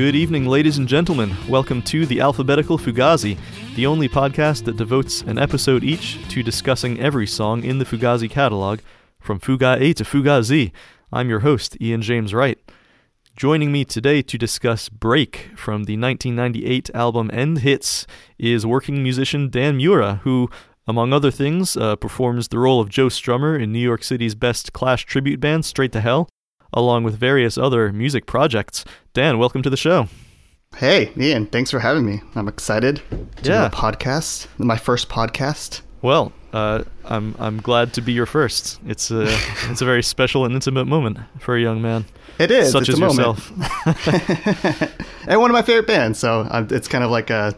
Good evening, ladies and gentlemen. Welcome to the Alphabetical Fugazi, the only podcast that devotes an episode each to discussing every song in the Fugazi catalog, from Fuga A to Fuga Z. I'm your host, Ian James Wright. Joining me today to discuss Break from the 1998 album End Hits is working musician Dan Miura, who, among other things, uh, performs the role of Joe Strummer in New York City's best Clash tribute band, Straight to Hell, along with various other music projects. Dan, welcome to the show. Hey, Ian, thanks for having me. I'm excited to Yeah. do a podcast, my first podcast. Well, uh, I'm I'm glad to be your first. It's a it's a very special and intimate moment for a young man It is, such it's as a yourself. and one of my favorite bands, so um, it's kind of like a,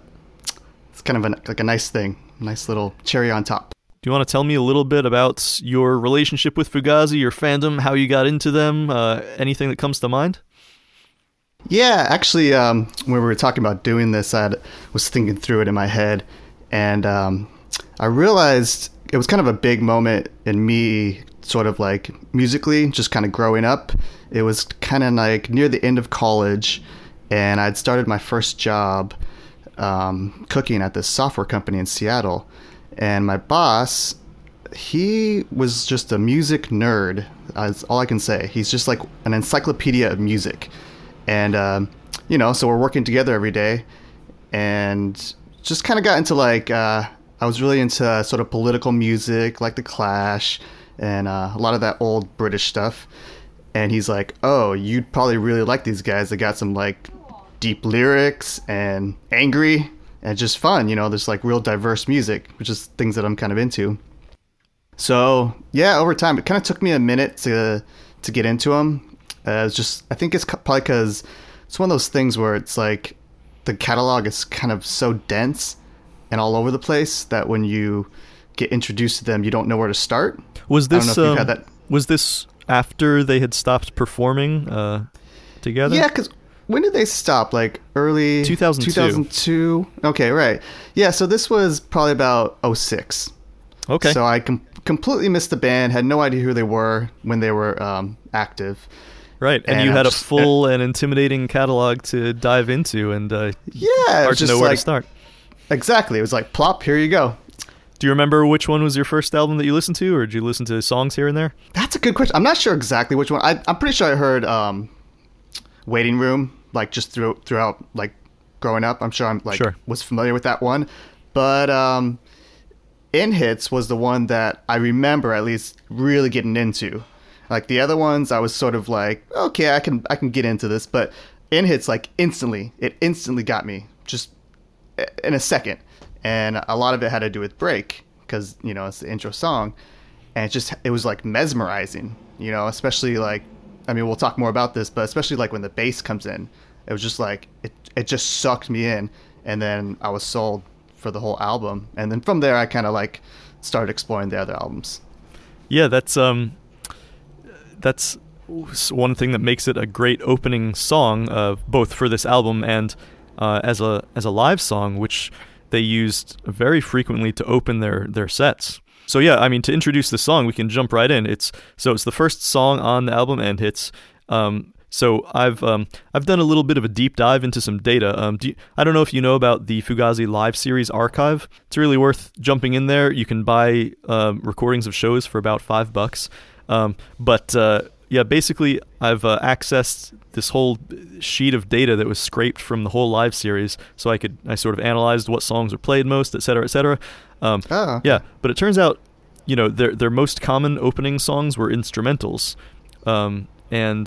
it's kind of a, like a nice thing, nice little cherry on top. Do you want to tell me a little bit about your relationship with Fugazi, your fandom, how you got into them, uh, anything that comes to mind? Yeah, actually, um, when we were talking about doing this, I was thinking through it in my head, and um, I realized it was kind of a big moment in me, sort of like musically, just kind of growing up. It was kind of like near the end of college, and I'd started my first job um, cooking at this software company in Seattle, and my boss he was just a music nerd. That's all I can say. He's just like an encyclopedia of music, and um, you know, so we're working together every day, and just kind of got into like uh, I was really into sort of political music, like the Clash, and uh, a lot of that old British stuff. And he's like, "Oh, you'd probably really like these guys. They got some like deep lyrics and angry and just fun. You know, there's like real diverse music, which is things that I'm kind of into." So yeah, over time, it kind of took me a minute to to get into them. Uh, it's just I think it's probably because it's one of those things where it's like the catalog is kind of so dense and all over the place that when you get introduced to them, you don't know where to start. Was I don't this know if you've um, had that- was this after they had stopped performing uh, together? Yeah, because when did they stop? Like early 2002. 2002? Okay, right. Yeah, so this was probably about 06. Okay. So I com- completely missed the band, had no idea who they were when they were um, active. right, and, and you had a full and intimidating catalog to dive into, and uh, Yeah, hard to know where like to start. exactly. It was like plop. Here you go. Do you remember which one was your first album that you listened to, or did you listen to songs here and there? That's a good question. I'm not sure exactly which one. I, I'm pretty sure I heard um, "Waiting Room" like just through, throughout like growing up. I'm sure I'm like Sure. was familiar with that one, but um, "End Hits" was the one that I remember at least really getting into. Like the other ones, I was sort of like, okay, I can I can get into this, but "End Hits" like instantly, it instantly got me just in a second, and a lot of it had to do with break because you know it's the intro song, and it just it was like mesmerizing, you know, especially like I mean we'll talk more about this, but especially like when the bass comes in, it was just like it it just sucked me in, and then I was sold for the whole album, and then from there I kind of like started exploring the other albums. Yeah, that's um, that's one thing that makes it a great opening song, uh, both for this album and uh, as a as a live song, which they used very frequently to open their their sets. So yeah, I mean to introduce the song, we can jump right in. It's so it's the first song on the album End Hits. Um, so I've um, I've done a little bit of a deep dive into some data. Um, do you, I don't know if you know about the Fugazi live series archive. It's really worth jumping in there. You can buy um, recordings of shows for about five bucks. Um, but uh, yeah, basically I've uh, accessed this whole sheet of data that was scraped from the whole live series, so I could I sort of analyzed what songs were played most, et cetera, et cetera. Um, Oh, yeah, but it turns out, you know, their their most common opening songs were instrumentals, um, and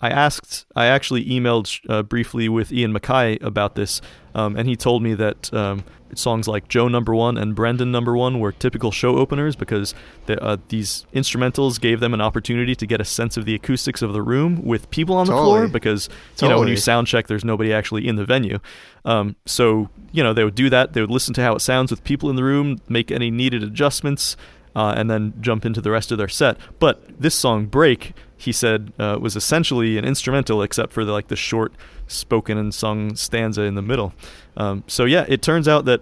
I asked, I actually emailed uh, briefly with Ian MacKaye about this, um, and he told me that um, songs like Joe Number One and Brendan Number One were typical show openers because the, uh, these instrumentals gave them an opportunity to get a sense of the acoustics of the room with people on the floor because you know when you sound check, there's nobody actually in the venue. Um, so you know they would do that. They would listen to how it sounds with people in the room, make any needed adjustments, uh, and then jump into the rest of their set. But this song, "Break," he said, uh, was essentially an instrumental, except for the, like the short spoken and sung stanza in the middle. Um, so yeah, it turns out that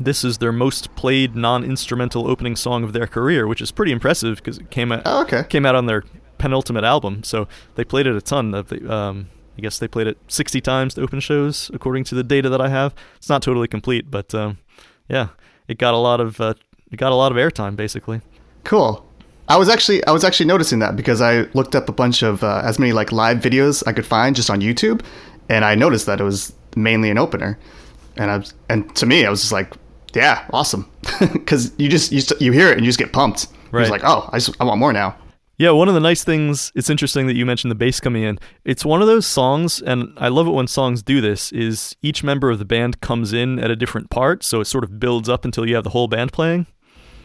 this is their most played non-instrumental opening song of their career, which is pretty impressive because it came out Oh, okay. came out on their penultimate album. So they played it a ton of the um, I guess they played it 60 times to open shows, according to the data that I have. It's not totally complete, but um, yeah, it got a lot of uh, got a lot of airtime basically. Cool. I was actually I was actually noticing that because I looked up a bunch of uh, as many like live videos I could find just on YouTube, and I noticed that it was mainly an opener, and I was, and to me I was just like, yeah, awesome, because you just you, you hear it and you just get pumped. Right. It's like, oh, I just I want more now. Yeah, one of the nice things, it's interesting that you mentioned the bass coming in. It's one of those songs, and I love it when songs do this, is each member of the band comes in at a different part, so it sort of builds up until you have the whole band playing.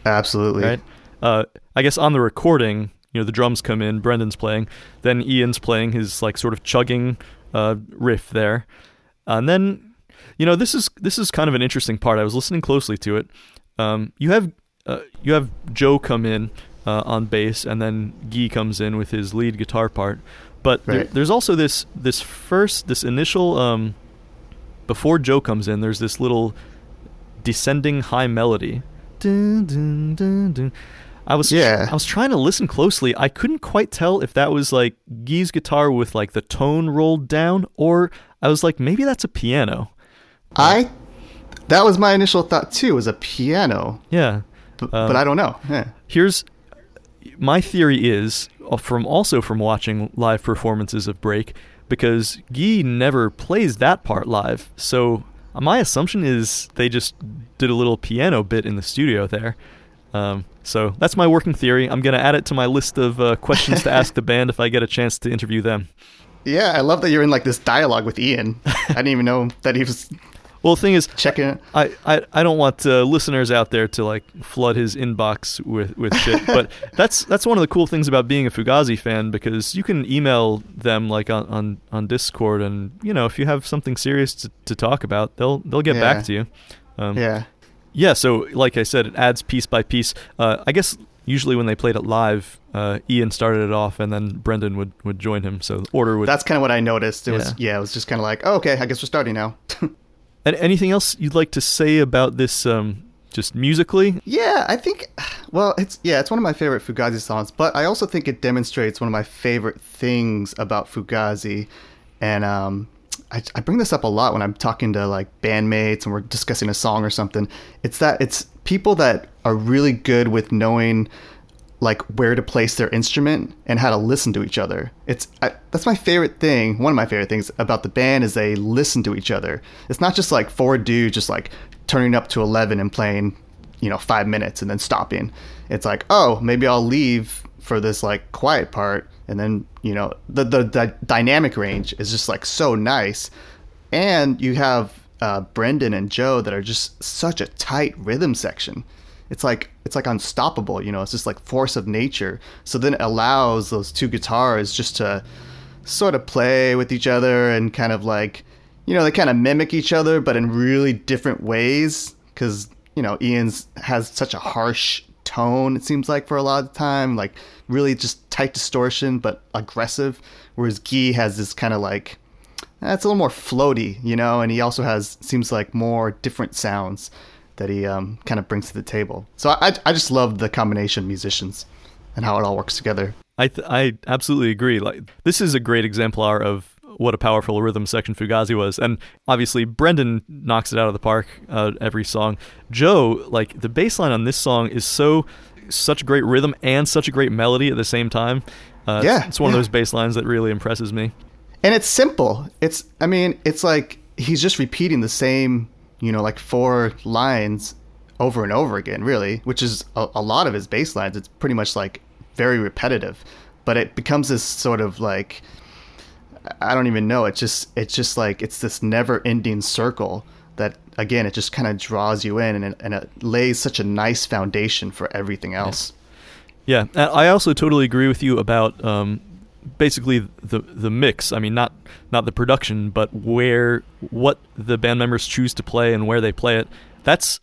Absolutely. Right? Uh, I guess on the recording, you know, the drums come in, Brendan's playing, then Ian's playing his like sort of chugging uh, riff there. and then, you know, this is this is kind of an interesting part. I was listening closely to it. Um, you have uh, you have Joe come in uh, on bass, and then Guy comes in with his lead guitar part. But right. there, there's also this this first this initial um, before Joe comes in. There's this little descending high melody. Dun, dun, dun, I was yeah. I was trying to listen closely. I couldn't quite tell if that was like Guy's guitar with like the tone rolled down, or I was like maybe that's a piano. I that was my initial thought too. Was a piano. Yeah, but, um, but I don't know. Yeah. Here's my theory is uh, from also from watching live performances of Break because Guy never plays that part live. So my assumption is they just did a little piano bit in the studio there. Um, so that's my working theory. I'm going to add it to my list of uh, questions to ask the band if I get a chance to interview them. Yeah, I love that you're in like this dialogue with Ian. I didn't even know that he was well, the thing is, checking it. I, I, I don't want uh, listeners out there to like flood his inbox with, with shit. but that's that's one of the cool things about being a Fugazi fan because you can email them like on, on, on Dischord, and you know if you have something serious to, to talk about, they'll they'll get yeah. back to you. Um, yeah. Yeah. So like I said, it adds piece by piece. Uh, I guess usually when they played it live, uh, Ian started it off, and then Brendan would, would join him. So order would. That's kind of what I noticed. It yeah. was yeah, it was just kind of like, oh, okay, I guess we're starting now. And anything else you'd like to say about this, um, just musically? Yeah, I think. Well, it's yeah, it's one of my favorite Fugazi songs, but I also think it demonstrates one of my favorite things about Fugazi, and um, I, I bring this up a lot when I'm talking to like bandmates and we're discussing a song or something. It's that it's people that are really good with knowing like where to place their instrument and how to listen to each other. It's I, that's my favorite thing. One of my favorite things about the band is they listen to each other. It's not just like four dudes just like turning up to eleven and playing, you know, five minutes and then stopping. It's like, oh, maybe I'll leave for this like quiet part, and then you know the the, the dynamic range is just like so nice, and you have uh, Brendan and Joe that are just such a tight rhythm section it's like it's like unstoppable you know it's just like force of nature. So then it allows those two guitars just to sort of play with each other and kind of like you know they kind of mimic each other but in really different ways because you know ian's has such a harsh tone it seems like for a lot of time like really just tight distortion but aggressive whereas guy has this kind of like that's eh, a little more floaty you know and he also has seems like more different sounds that he um, kind of brings to the table. So I, I just love the combination of musicians and how it all works together. I th- I absolutely agree. Like this is a great exemplar of what a powerful rhythm section Fugazi was, and obviously Brendan knocks it out of the park uh, every song. Joe, like the bass line on this song is so such great rhythm and such a great melody at the same time. Uh, yeah, it's, it's one yeah. of those bass lines that really impresses me. And it's simple. It's I mean, it's like he's just repeating the same you know, like four lines over and over again, really, which is a, a lot of his bass lines. It's pretty much like very repetitive, but it becomes this sort of like I don't even know. It's just it's just like it's this never-ending circle that again it just kind of draws you in and it, and it lays such a nice foundation for everything else. Yeah, yeah. I also totally agree with you about um, basically the the mix. I mean, not not the production, but where what the band members choose to play and where they play it. That's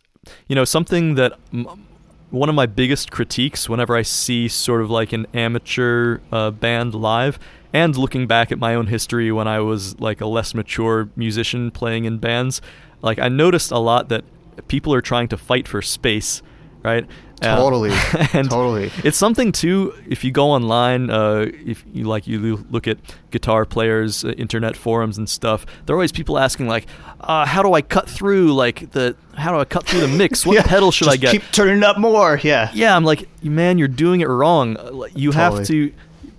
you know something that m- one of my biggest critiques whenever I see sort of like an amateur uh, band live, and looking back at my own history when I was like a less mature musician playing in bands, like I noticed a lot that people are trying to fight for space right? Uh, Totally. and Totally. It's something too. If you go online, uh, if you like, you look at guitar players, uh, internet forums and stuff. There are always people asking like, uh, "How do I cut through like the? How do I cut through the mix? What Yeah, pedal should I get?" Keep turning up more. Yeah. yeah, I'm like, man, you're doing it wrong. Uh, You have to.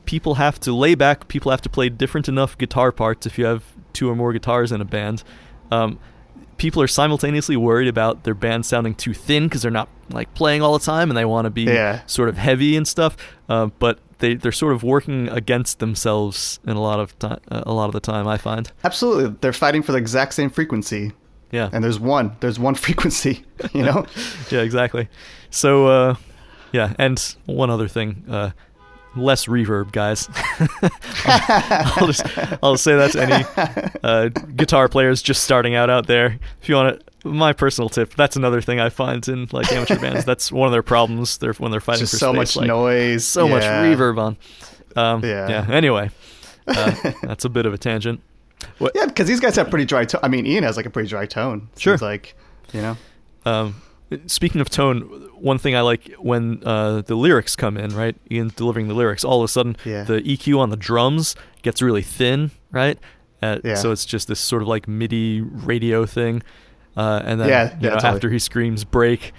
People have to lay back. People have to play different enough guitar parts if you have two or more guitars in a band. Um, people are simultaneously worried about their band sounding too thin because they're not like playing all the time and they want to be Yeah. sort of heavy and stuff. Uh, but they they're sort of working against themselves in a lot of time. Uh, a lot of the time, I find. Absolutely. They're fighting for the exact same frequency. Yeah. And there's one. There's one frequency, you know? yeah, exactly. So, uh, yeah, and one other thing, uh, less reverb, guys. I'll just I'll say that to any uh, guitar players just starting out out there. If you want to, my personal tip. That's another thing I find in like amateur bands. That's one of their problems. They're when they're fighting Just for so space, much like, noise. so much reverb on. Um, Yeah. yeah. Anyway, uh, that's a bit of a tangent. What, Yeah, because these guys have pretty dry tone. I mean, Ian has like a pretty dry tone. Sure. Like, you know? Um, speaking of tone, one thing I like when uh, the lyrics come in, right? Ian delivering the lyrics, all of a sudden Yeah. the EQ on the drums gets really thin, right? Uh, Yeah. So it's just this sort of like MIDI radio thing, uh, and then Yeah, you know, totally. after he screams "break,"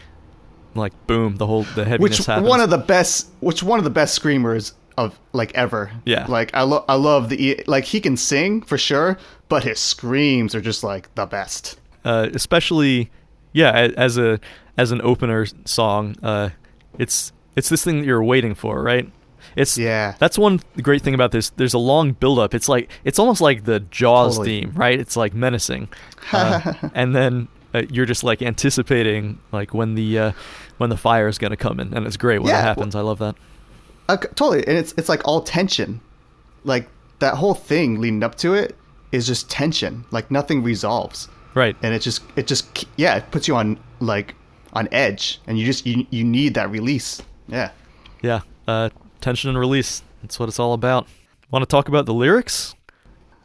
like boom, the whole the heaviness Which happens. one of the best? Which one of the best screamers of like ever? Yeah. Like I love, I love the E, like he can sing for sure, but his screams are just like the best. uh, especially yeah as a as an opener song uh it's it's this thing that you're waiting for right? It's Yeah. that's one great thing about this. There's a long build up it's like it's almost like the jaws Totally. theme right? It's like menacing. Uh, and then uh, you're just like anticipating like when the uh when the fire is going to come in and it's great when Yeah, it happens. I love that. Uh, totally, and it's it's like all tension. Like that whole thing leading up to it is just tension. Like nothing resolves, right. And it just it just yeah it puts you on like on edge, and you just you you need that release. Yeah. yeah uh tension and release that's what it's all about want to talk about the lyrics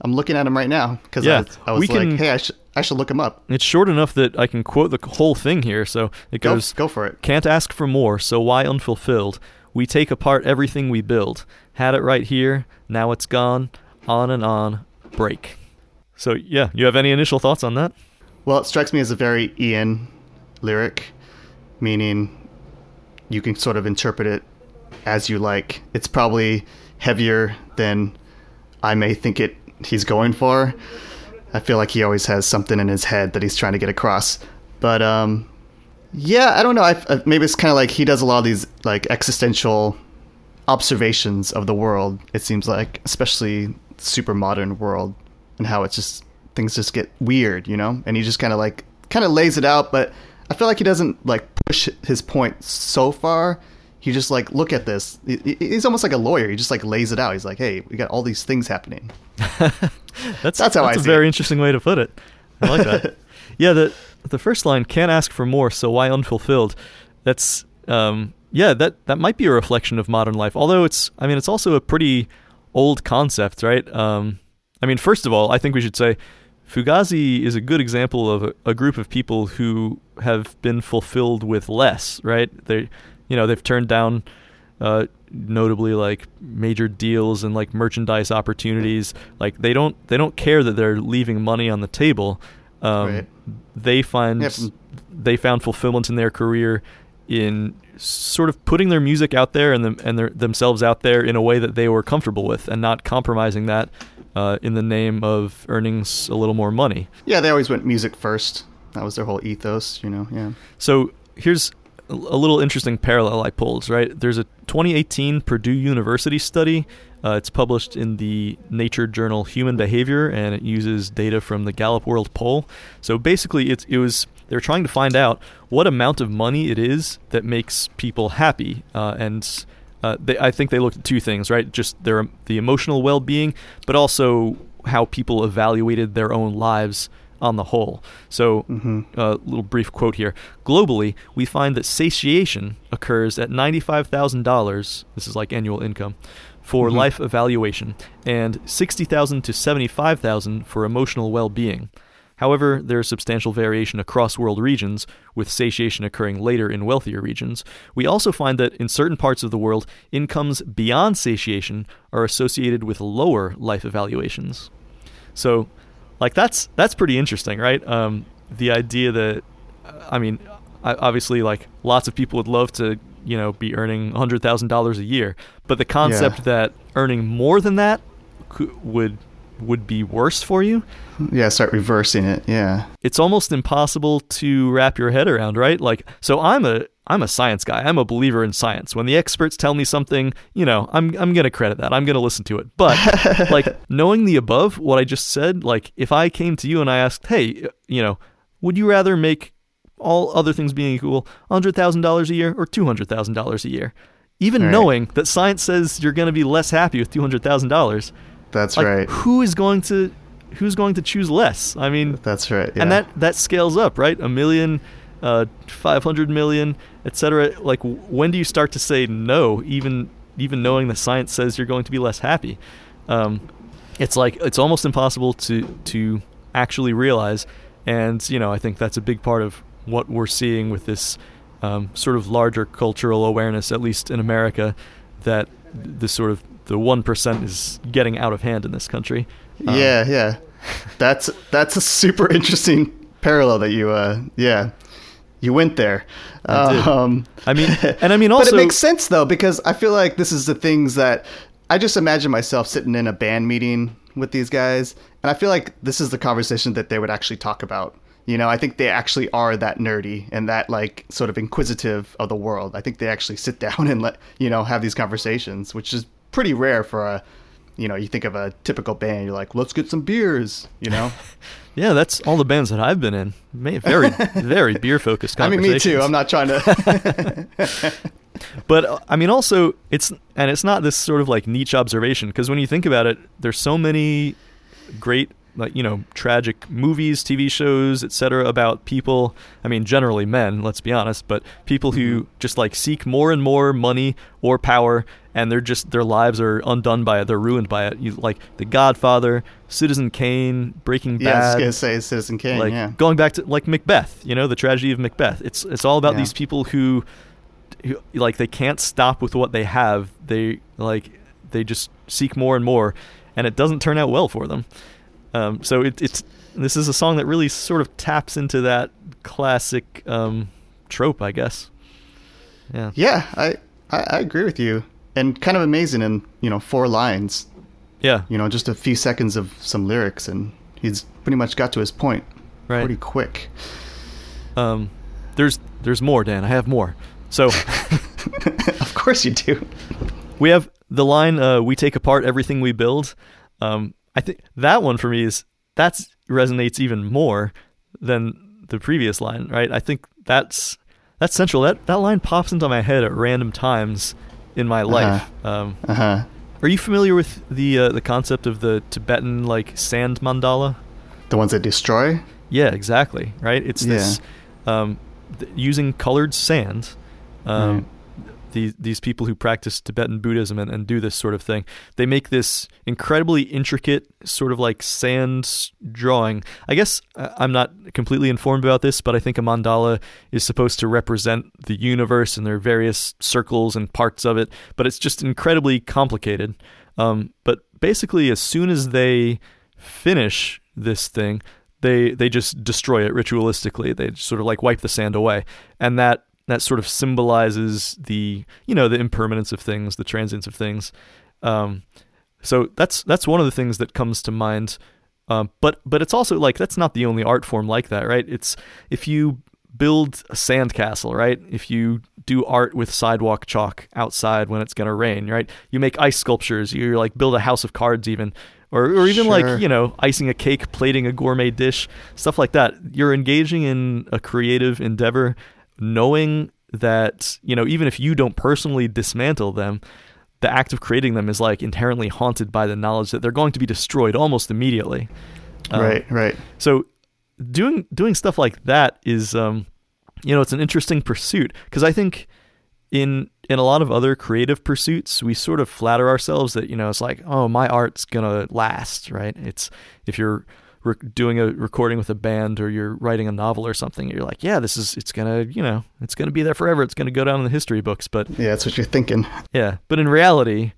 I'm looking at them right now because Yeah, I was, I was we like, can- hey, I should I should look them up. It's short enough that I can quote the whole thing here. So it Go goes, go for it. Can't ask for more, so why unfulfilled? We take apart everything we build. Had it right here, now it's gone. On and on, break. So yeah, you have any initial thoughts on that? Well, it strikes me as a very Ian lyric, meaning you can sort of interpret it as you like. It's probably heavier than I may think it he's going for. I feel like he always has something in his head that he's trying to get across. But um yeah, I don't know. I, maybe it's kind of like he does a lot of these like existential observations of the world. It seems like, especially super modern world, and how it's just things just get weird, you know. And he just kind of like kind of lays it out, but I feel like he doesn't like push his point so far. He just like look at this. He- he- He's almost like a lawyer. He just like lays it out. He's like, hey, we got all these things happening. That's That's how I a see very it. interesting way to put it. I like that. yeah, the the first line can't ask for more, so why unfulfilled? That's um yeah, that that might be a reflection of modern life. Although it's I mean it's also a pretty old concept, right? Um I mean first of all, I think we should say Fugazi is a good example of a, a group of people who have been fulfilled with less, right? They you know, they've turned down uh, notably like major deals and like merchandise opportunities. Like they don't they don't care that they're leaving money on the table. Um, Right. They find from- they found fulfillment in their career in sort of putting their music out there and them and their, themselves out there in a way that they were comfortable with and not compromising that uh, in the name of earning a little more money. Yeah, they always went music first. That was their whole ethos, you know. Yeah. So here's a little interesting parallel I pulled, right? There's a 2018 Purdue University study. Uh, it's published in the Nature journal Human Behavior, and it uses data from the Gallup World Poll. So basically, it, it was they're trying to find out what amount of money it is that makes people happy, uh, and uh, they, I think they looked at two things, right? Just their the emotional well-being, but also how people evaluated their own lives on the whole. So, a little brief quote here. Globally, we find that satiation occurs at $95,000, this is like annual income, for mm-hmm. life evaluation, and 60,000 to 75,000 for emotional well-being. However, there is substantial variation across world regions, with satiation occurring later in wealthier regions. We also find that in certain parts of the world, incomes beyond satiation are associated with lower life evaluations. So, like that's that's pretty interesting, right? Um, the idea that, I mean, obviously, like lots of people would love to you know be earning hundred thousand dollars a year, but the concept Yeah. that earning more than that cou- would would be worse for you. Yeah, start reversing it. Yeah. It's almost impossible to wrap your head around, right? Like, so I'm a I'm a science guy. I'm a believer in science. When the experts tell me something, you know, I'm I'm gonna credit that. I'm gonna listen to it. But like knowing the above, what I just said, like if I came to you and I asked, hey, you know, would you rather make all other things being equal, hundred thousand dollars a year or two hundred thousand dollars a year? Even Right. knowing that science says you're gonna be less happy with two hundred thousand dollars, That's like right. who is going to who's going to choose less? I mean, That's right. Yeah. and that that scales up, right? A million, uh, five hundred million, etc. Like, when do you start to say no, even even knowing the science says you're going to be less happy? Um, it's like it's almost impossible to to actually realize, and you know, I think that's a big part of what we're seeing with this um, sort of larger cultural awareness, at least in America, that this sort of the one percent is getting out of hand in this country. Um, yeah, yeah. That's that's a super interesting parallel that you uh yeah. You went there. I. Um I mean, and I mean but also it makes sense though because I feel like this is the things that I just imagine myself sitting in a band meeting with these guys, and I feel like this is the conversation that they would actually talk about. You know, I think they actually are that nerdy and that like sort of inquisitive of the world. I think they actually sit down and let you know have these conversations, which is pretty rare for a. You know, you think of a typical band, you're like, let's get some beers. You know, Yeah, that's all the bands that I've been in. Very, very beer focused I mean, me too. I'm not trying to. But uh, I mean, also it's and it's not this sort of like niche observation because when you think about it, there's so many great like you know tragic movies, TV shows, etc. about people. I mean, generally men. Let's be honest, but people who mm-hmm. just like seek more and more money or power, and they're just their lives are undone by it. They're ruined by it. You like The Godfather, Citizen Kane, Breaking yeah, I was Bad. gonna say Citizen Kane. like yeah, going back to like Macbeth, you know, the tragedy of Macbeth. It's it's all about Yeah. these people who, who like they can't stop with what they have. They like they just seek more and more, and it doesn't turn out well for them. Um, so it, it's this is a song that really sort of taps into that classic um, trope, I guess. Yeah. Yeah, I, I I agree with you, and kind of amazing in you know four lines. Yeah. You know, just a few seconds of some lyrics, and he's pretty much got to his point Right. pretty quick. Um, there's there's more, Dan. I have more. So. of course you do. We have the line uh, "We take apart everything we build." Um, I think that one for me is that resonates even more than the previous line, right? I think that's that's central. That that line pops into my head at random times in my life. Um, Uh huh. are you familiar with the uh, the concept of the Tibetan like sand mandala? The ones that destroy. Yeah, exactly. Right. It's this um, th- using colored sand. Um, Right. These these people who practice Tibetan Buddhism and, and do this sort of thing, they make this incredibly intricate sort of like sand drawing. I guess uh, I'm not completely informed about this, but I think a mandala is supposed to represent the universe and there are various circles and parts of it. But it's just incredibly complicated. Um, but basically, as soon as they finish this thing, they they just destroy it ritualistically. They sort of like wipe the sand away, and that that sort of symbolizes the you know the impermanence of things, the transience of things. Um, so that's that's one of the things that comes to mind. Um, but but it's also like that's not the only art form like that, right? It's if you build a sandcastle, right? If you do art with sidewalk chalk outside when it's gonna rain, right? You make ice sculptures. You like build a house of cards, even, or or even Sure. like you know icing a cake, plating a gourmet dish, stuff like that. You're engaging in a creative endeavor, knowing that you know even if you don't personally dismantle them, the act of creating them is like inherently haunted by the knowledge that they're going to be destroyed almost immediately. Um, right. Right. so doing doing stuff like that is um you know it's an interesting pursuit because I think in in a lot of other creative pursuits we sort of flatter ourselves that you know it's like oh my art's going to last right it's if you're re- doing a recording with a band or you're writing a novel or something. You're like, yeah, this is it's gonna you know it's gonna be there forever. It's gonna go down in the history books. But yeah, that's what you're thinking. Yeah, but in reality,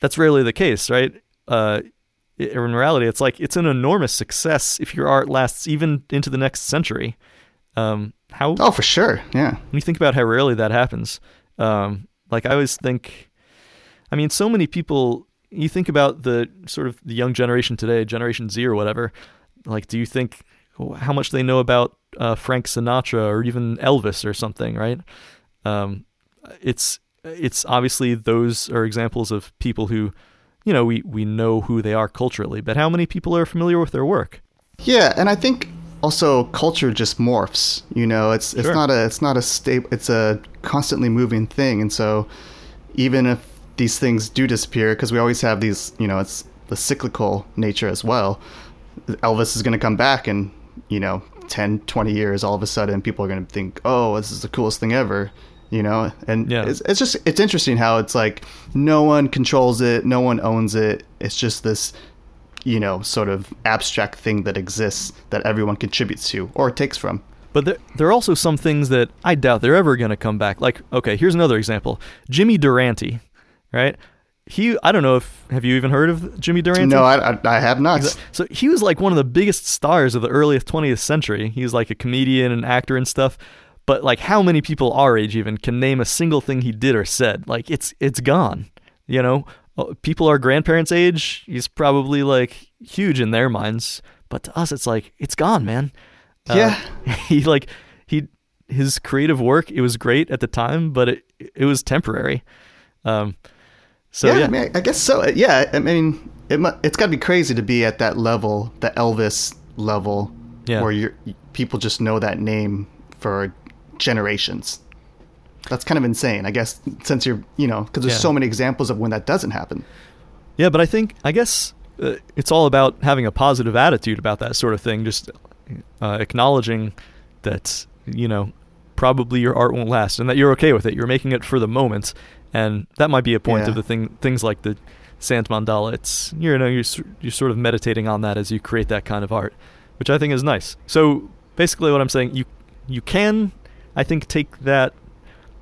that's rarely the case, right? Uh, in reality, it's like it's an enormous success if your art lasts even into the next century. Um, how? Oh, for sure. Yeah. When you think about how rarely that happens, um, like I always think, I mean, so many people. You think about the sort of the young generation today, Generation Z or whatever. Like, do you think how much they know about uh, Frank Sinatra or even Elvis or something? Right? Um, it's it's obviously those are examples of people who, you know, we we know who they are culturally, but how many people are familiar with their work? Yeah, and I think also culture just morphs. You know, it's it's Sure. not a it's not a stable. It's a constantly moving thing, and so even if these things do disappear, because we always have these, you know, it's the cyclical nature as well. Elvis is going to come back, and you know, 10, 20 years, all of a sudden, people are going to think, "Oh, this is the coolest thing ever." You know, and Yeah. it's, it's just it's interesting how it's like no one controls it, no one owns it. It's just this you know, sort of abstract thing that exists that everyone contributes to or takes from. But there, there are also some things that I doubt they're ever going to come back. Like, okay, here's another example: Jimmy Durante, right? He, I don't know if have you even heard of Jimmy Durante? No, I, I, I have not. So he was like one of the biggest stars of the early 20th century. He was like a comedian and actor and stuff. But like, how many people our age even can name a single thing he did or said? Like, it's it's gone. You know, Uh, people our grandparents' age, he's probably like huge in their minds. But to us, it's like it's gone, man. Uh, Yeah. he like he his creative work. It was great at the time, but it it was temporary. Um, so yeah, yeah, I, mean, I guess so. Yeah, I mean, it it's got to be crazy to be at that level, the Elvis level, Yeah. where you people just know that name for generations. That's kind of insane, I guess, since you're, you know, because there's Yeah. so many examples of when that doesn't happen. Yeah, but I think I guess uh, it's all about having a positive attitude about that sort of thing. Just uh, acknowledging that you know probably your art won't last, and that you're okay with it. You're making it for the moment, and that might be a point Yeah. of the thing. Things like the sand mandala. It's you know you're you're sort of meditating on that as you create that kind of art, which I think is nice. So basically, what I'm saying you you can I think take that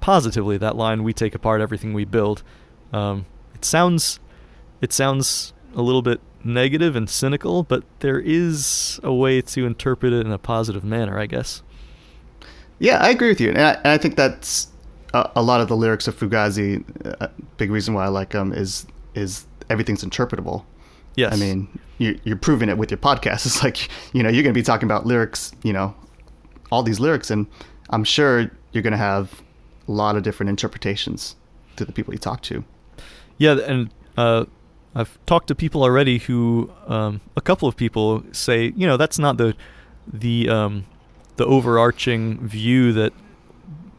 positively. That line we take apart everything we build. Um, it sounds it sounds a little bit negative and cynical, but there is a way to interpret it in a positive manner, I guess. Yeah, I agree with you, and I, and I think that's a, a lot of the lyrics of Fugazi. A big reason why I like them is is everything's interpretable. Yes. I mean, you, you're proving it with your podcast. It's like you know you're going to be talking about lyrics, you know, all these lyrics, and I'm sure you're going to have a lot of different interpretations to the people you talk to. Yeah, and uh, I've talked to people already who, um, a couple of people say, you know, that's not the the um, the overarching view that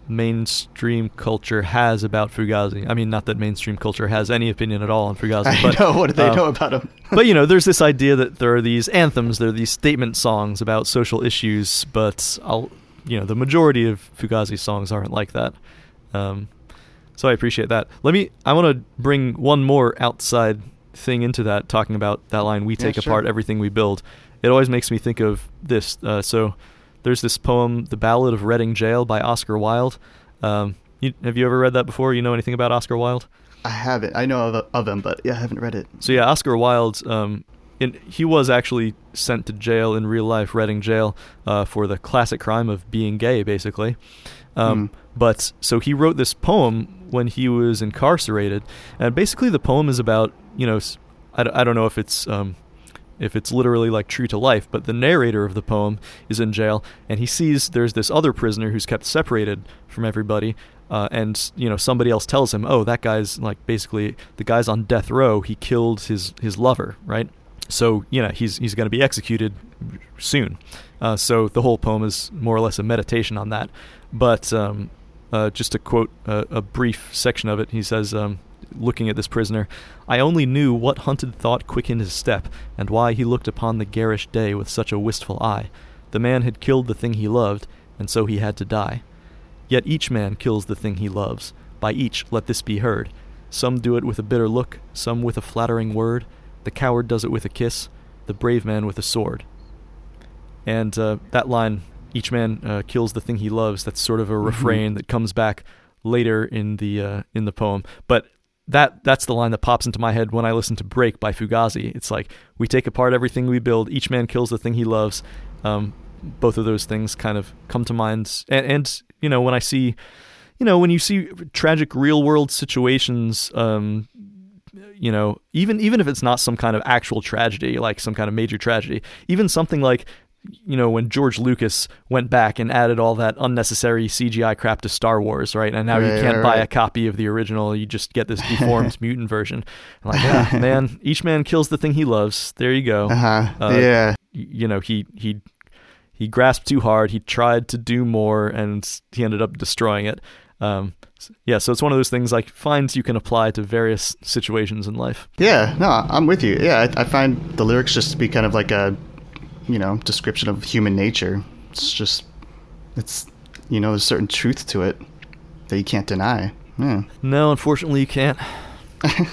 mainstream culture has about Fugazi. I mean, not that mainstream culture has any opinion at all on Fugazi. I but, know what do they uh, know about him. but you know, there's this idea that there are these anthems, there are these statement songs about social issues, but I'll, you know, the majority of Fugazi songs aren't like that. Um, so I appreciate that. Let me. I want to bring one more outside thing into that, talking about that line. We Yeah, take sure. apart everything we build. It always makes me think of this. Uh, so there's this poem, "The Ballad of Reading Gaol" by Oscar Wilde. Um, you, have you ever read that before? You know anything about Oscar Wilde? I haven't. I know of, of him, but yeah, I haven't read it. So yeah, Oscar Wilde, um, in, he was actually sent to jail in real life, Reading Jail, uh, for the classic crime of being gay, basically. Um, Hmm. But so he wrote this poem when he was incarcerated, and basically the poem is about you know I, d- I don't know if it's um, if it's literally like true to life, but the narrator of the poem is in jail, and he sees there's this other prisoner who's kept separated from everybody, uh, and you know somebody else tells him, oh, that guy's like basically the guy's on death row. He killed his his lover, right? So you know he's he's going to be executed soon. Uh, so the whole poem is more or less a meditation on that. But um, uh, just to quote a, a brief section of it, he says, um, looking at this prisoner, I only knew what hunted thought quickened his step, and why he looked upon the garish day with such a wistful eye. The man had killed the thing he loved, and so he had to die. Yet each man kills the thing he loves. By each let this be heard. Some do it with a bitter look, some with a flattering word. The coward does it with a kiss, the brave man with a sword. and uh, that line, "Each man uh, kills the thing he loves." That's sort of a Mm-hmm. refrain that comes back later in the uh, in the poem, but. That that's the line that pops into my head when I listen to "Break" by Fugazi. It's like we take apart everything we build. Each man kills the thing he loves. Um, both of those things kind of come to mind, and, and you know when I see, you know when you see tragic real world situations, um, you know, even even if it's not some kind of actual tragedy, like some kind of major tragedy, even something like you know when George Lucas went back and added all that unnecessary CGI crap to Star Wars, right? And now you can't right, buy a copy of the original; you just get this deformed mutant version. I'm like, yeah, man, each man kills the thing he loves. There you go. Uh-huh. Uh, yeah. You know, he he he grasped too hard. He tried to do more, and he ended up destroying it. Um, yeah, so it's one of those things like finds you can apply to various situations in life. Yeah, no, I'm with you. Yeah, I, I find the lyrics just to be kind of like a, you know, description of human nature. It's just, it's, you know, there's certain truth to it that you can't deny. Yeah. No, unfortunately, you can't. I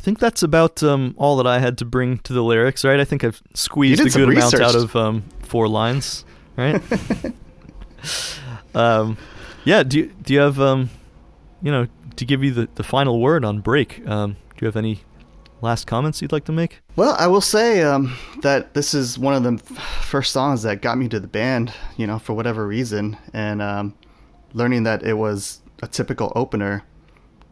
think that's about um, all that I had to bring to the lyrics, right? I think I've squeezed a good amount out of um, four lines, right? um, yeah. Do you, do you have um, you know, to give you the, the final word on break? Um, do you have any last comments you'd like to make? Well, I will say um, that this is one of the first songs that got me to the band, you know, for whatever reason. And um, learning that it was a typical opener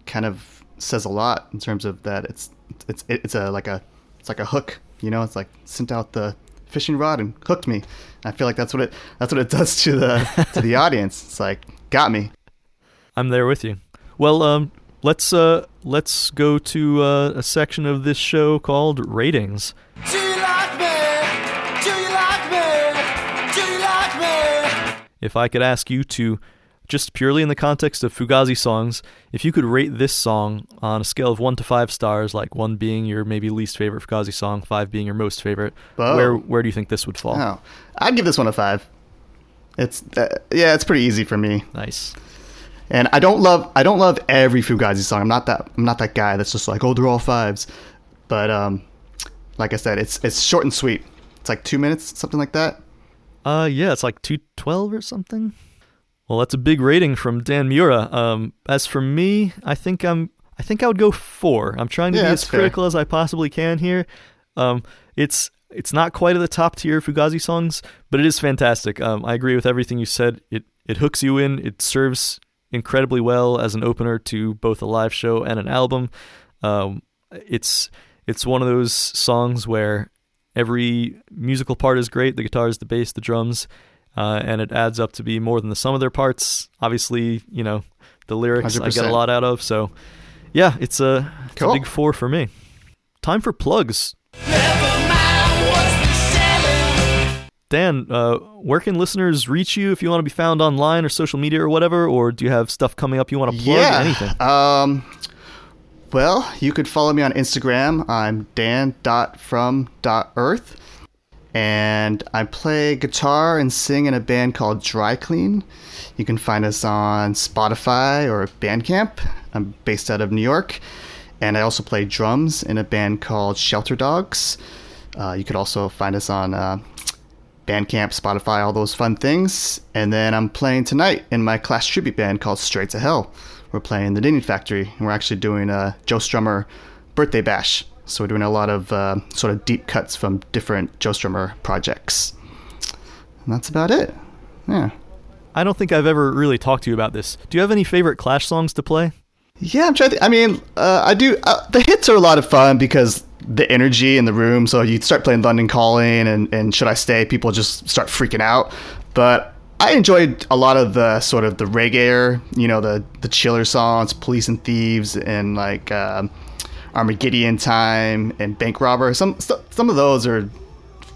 kind of says a lot in terms of that it's it's it's a like a it's like a hook, you know, it's like sent out the fishing rod and hooked me. I feel like that's what it that's what it does to the to the audience. It's like got me. I'm there with you. Well, um, let's uh, let's go to uh, a section of this show called ratings. Do you like me? Do you like me? Do you like me? If I could ask you to, just purely in the context of Fugazi songs, if you could rate this song on a scale of one to five stars, like one being your maybe least favorite Fugazi song, five being your most favorite, Whoa. where where do you think this would fall? Oh, I'd give this one a five. It's uh, yeah, it's pretty easy for me. Nice. And I don't love I don't love every Fugazi song. I'm not that I'm not that guy that's just like oh they're all fives. But um, like I said, it's it's short and sweet. It's like two minutes, something like that. Uh, yeah, it's like two twelve or something. Well, that's a big rating from Dan Miura. Um, as for me, I think I'm. I think I would go four. I'm trying to Yeah, be as fair. critical as I possibly can here. Um, it's it's not quite at the top tier Fugazi songs, but it is fantastic. Um, I agree with everything you said. It it hooks you in. It serves incredibly well as an opener to both a live show and an album. Um, it's it's one of those songs where every musical part is great. The guitars the bass the drums uh, and it adds up to be more than the sum of their parts. Obviously you know the lyrics i get a lot out of. So yeah it's a, it's a big four for me. Time for plugs. Never dan uh, where can listeners reach you if you want to be found online or social media or whatever or do you have stuff coming up you want to plug yeah. anything Um, well, you could follow me on Instagram. I'm dan.from.earth. And I play guitar and sing in a band called Dryclean. You can find us on Spotify or Bandcamp. I'm based out of New York. And I also play drums in a band called Shelter Dogs. Uh, you could also find us on uh, Bandcamp, Spotify, all those fun things. And then I'm playing tonight in my class tribute band called Straight to Hell. We're playing the Knitting Factory, and we're actually doing a Joe Strummer birthday bash. So we're doing a lot of uh, sort of deep cuts from different Joe Strummer projects. And that's about it. Yeah. i don't think i've ever really talked to you about this do you have any favorite clash songs to play Yeah, I'm trying to. I mean, uh, I do. Uh, the hits are a lot of fun because the energy in the room. So you start playing London Calling and, and Should I Stay, people just start freaking out. But I enjoyed a lot of the sort of the reggae, you know, the the chiller songs, Police and Thieves, and like um, Armageddon Time and Bank Robber. Some so- some of those are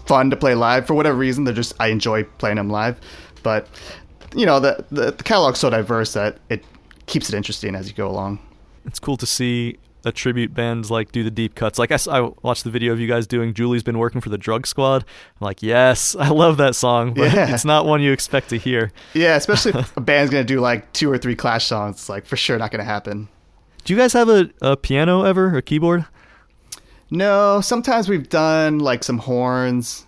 fun to play live for whatever reason. They're just I enjoy playing them live, but you know the the, the catalog's so diverse that it keeps it interesting as you go along. it's cool to see a tribute bands like do the deep cuts. Like I watched the video of you guys doing Julie's been working for the Drug Squad. I'm like, yes, I love that song, but Yeah. it's not one you expect to hear. Yeah, especially if a band's gonna do like two or three Clash songs, it's like for sure not gonna happen. Do you guys have a, a piano ever, a keyboard? No, sometimes we've done like some horns,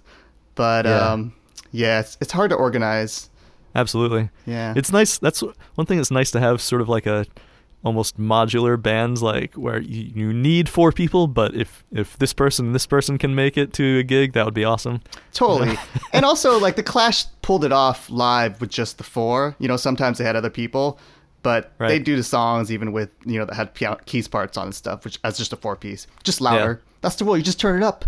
but Yeah. um, Yeah, it's, it's hard to organize. Absolutely. Yeah. It's nice. That's one thing that's nice to have sort of like a almost modular bands like where you, you need four people but if if this person this person can make it to a gig that would be awesome Totally. and also, like, the Clash pulled it off live with just the four. You know, sometimes they had other people, but Right. they do the songs even with, you know, that had piano, keys parts on and stuff, which as just a four piece. Just louder. That's the rule. You just turn it up.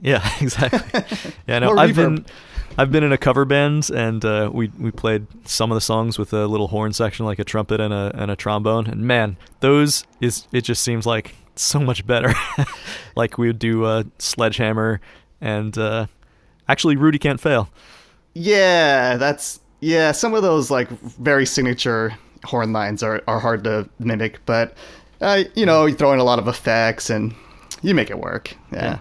Yeah, exactly. Yeah, no, I've reverb. been I've been in a cover band and uh, we we played some of the songs with a little horn section like a trumpet and a and a trombone and man, those is it just seems like so much better. like we would do uh, sledgehammer and uh, actually Rudie can't fail. Yeah, that's yeah. Some of those like very signature horn lines are are hard to mimic, but uh, you know, you throw in a lot of effects and you make it work. Yeah.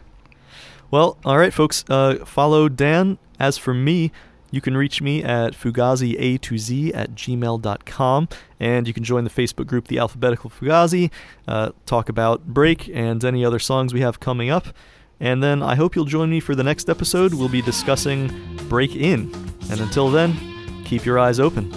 Well, all right, folks. Uh, follow Dan. As for me, you can reach me at fugazi to z at gmail.com, and you can join the Facebook group, The Alphabetical Fugazi, uh, talk about Break and any other songs we have coming up. And then I hope you'll join me for the next episode. We'll be discussing Break In. And until then, keep your eyes open.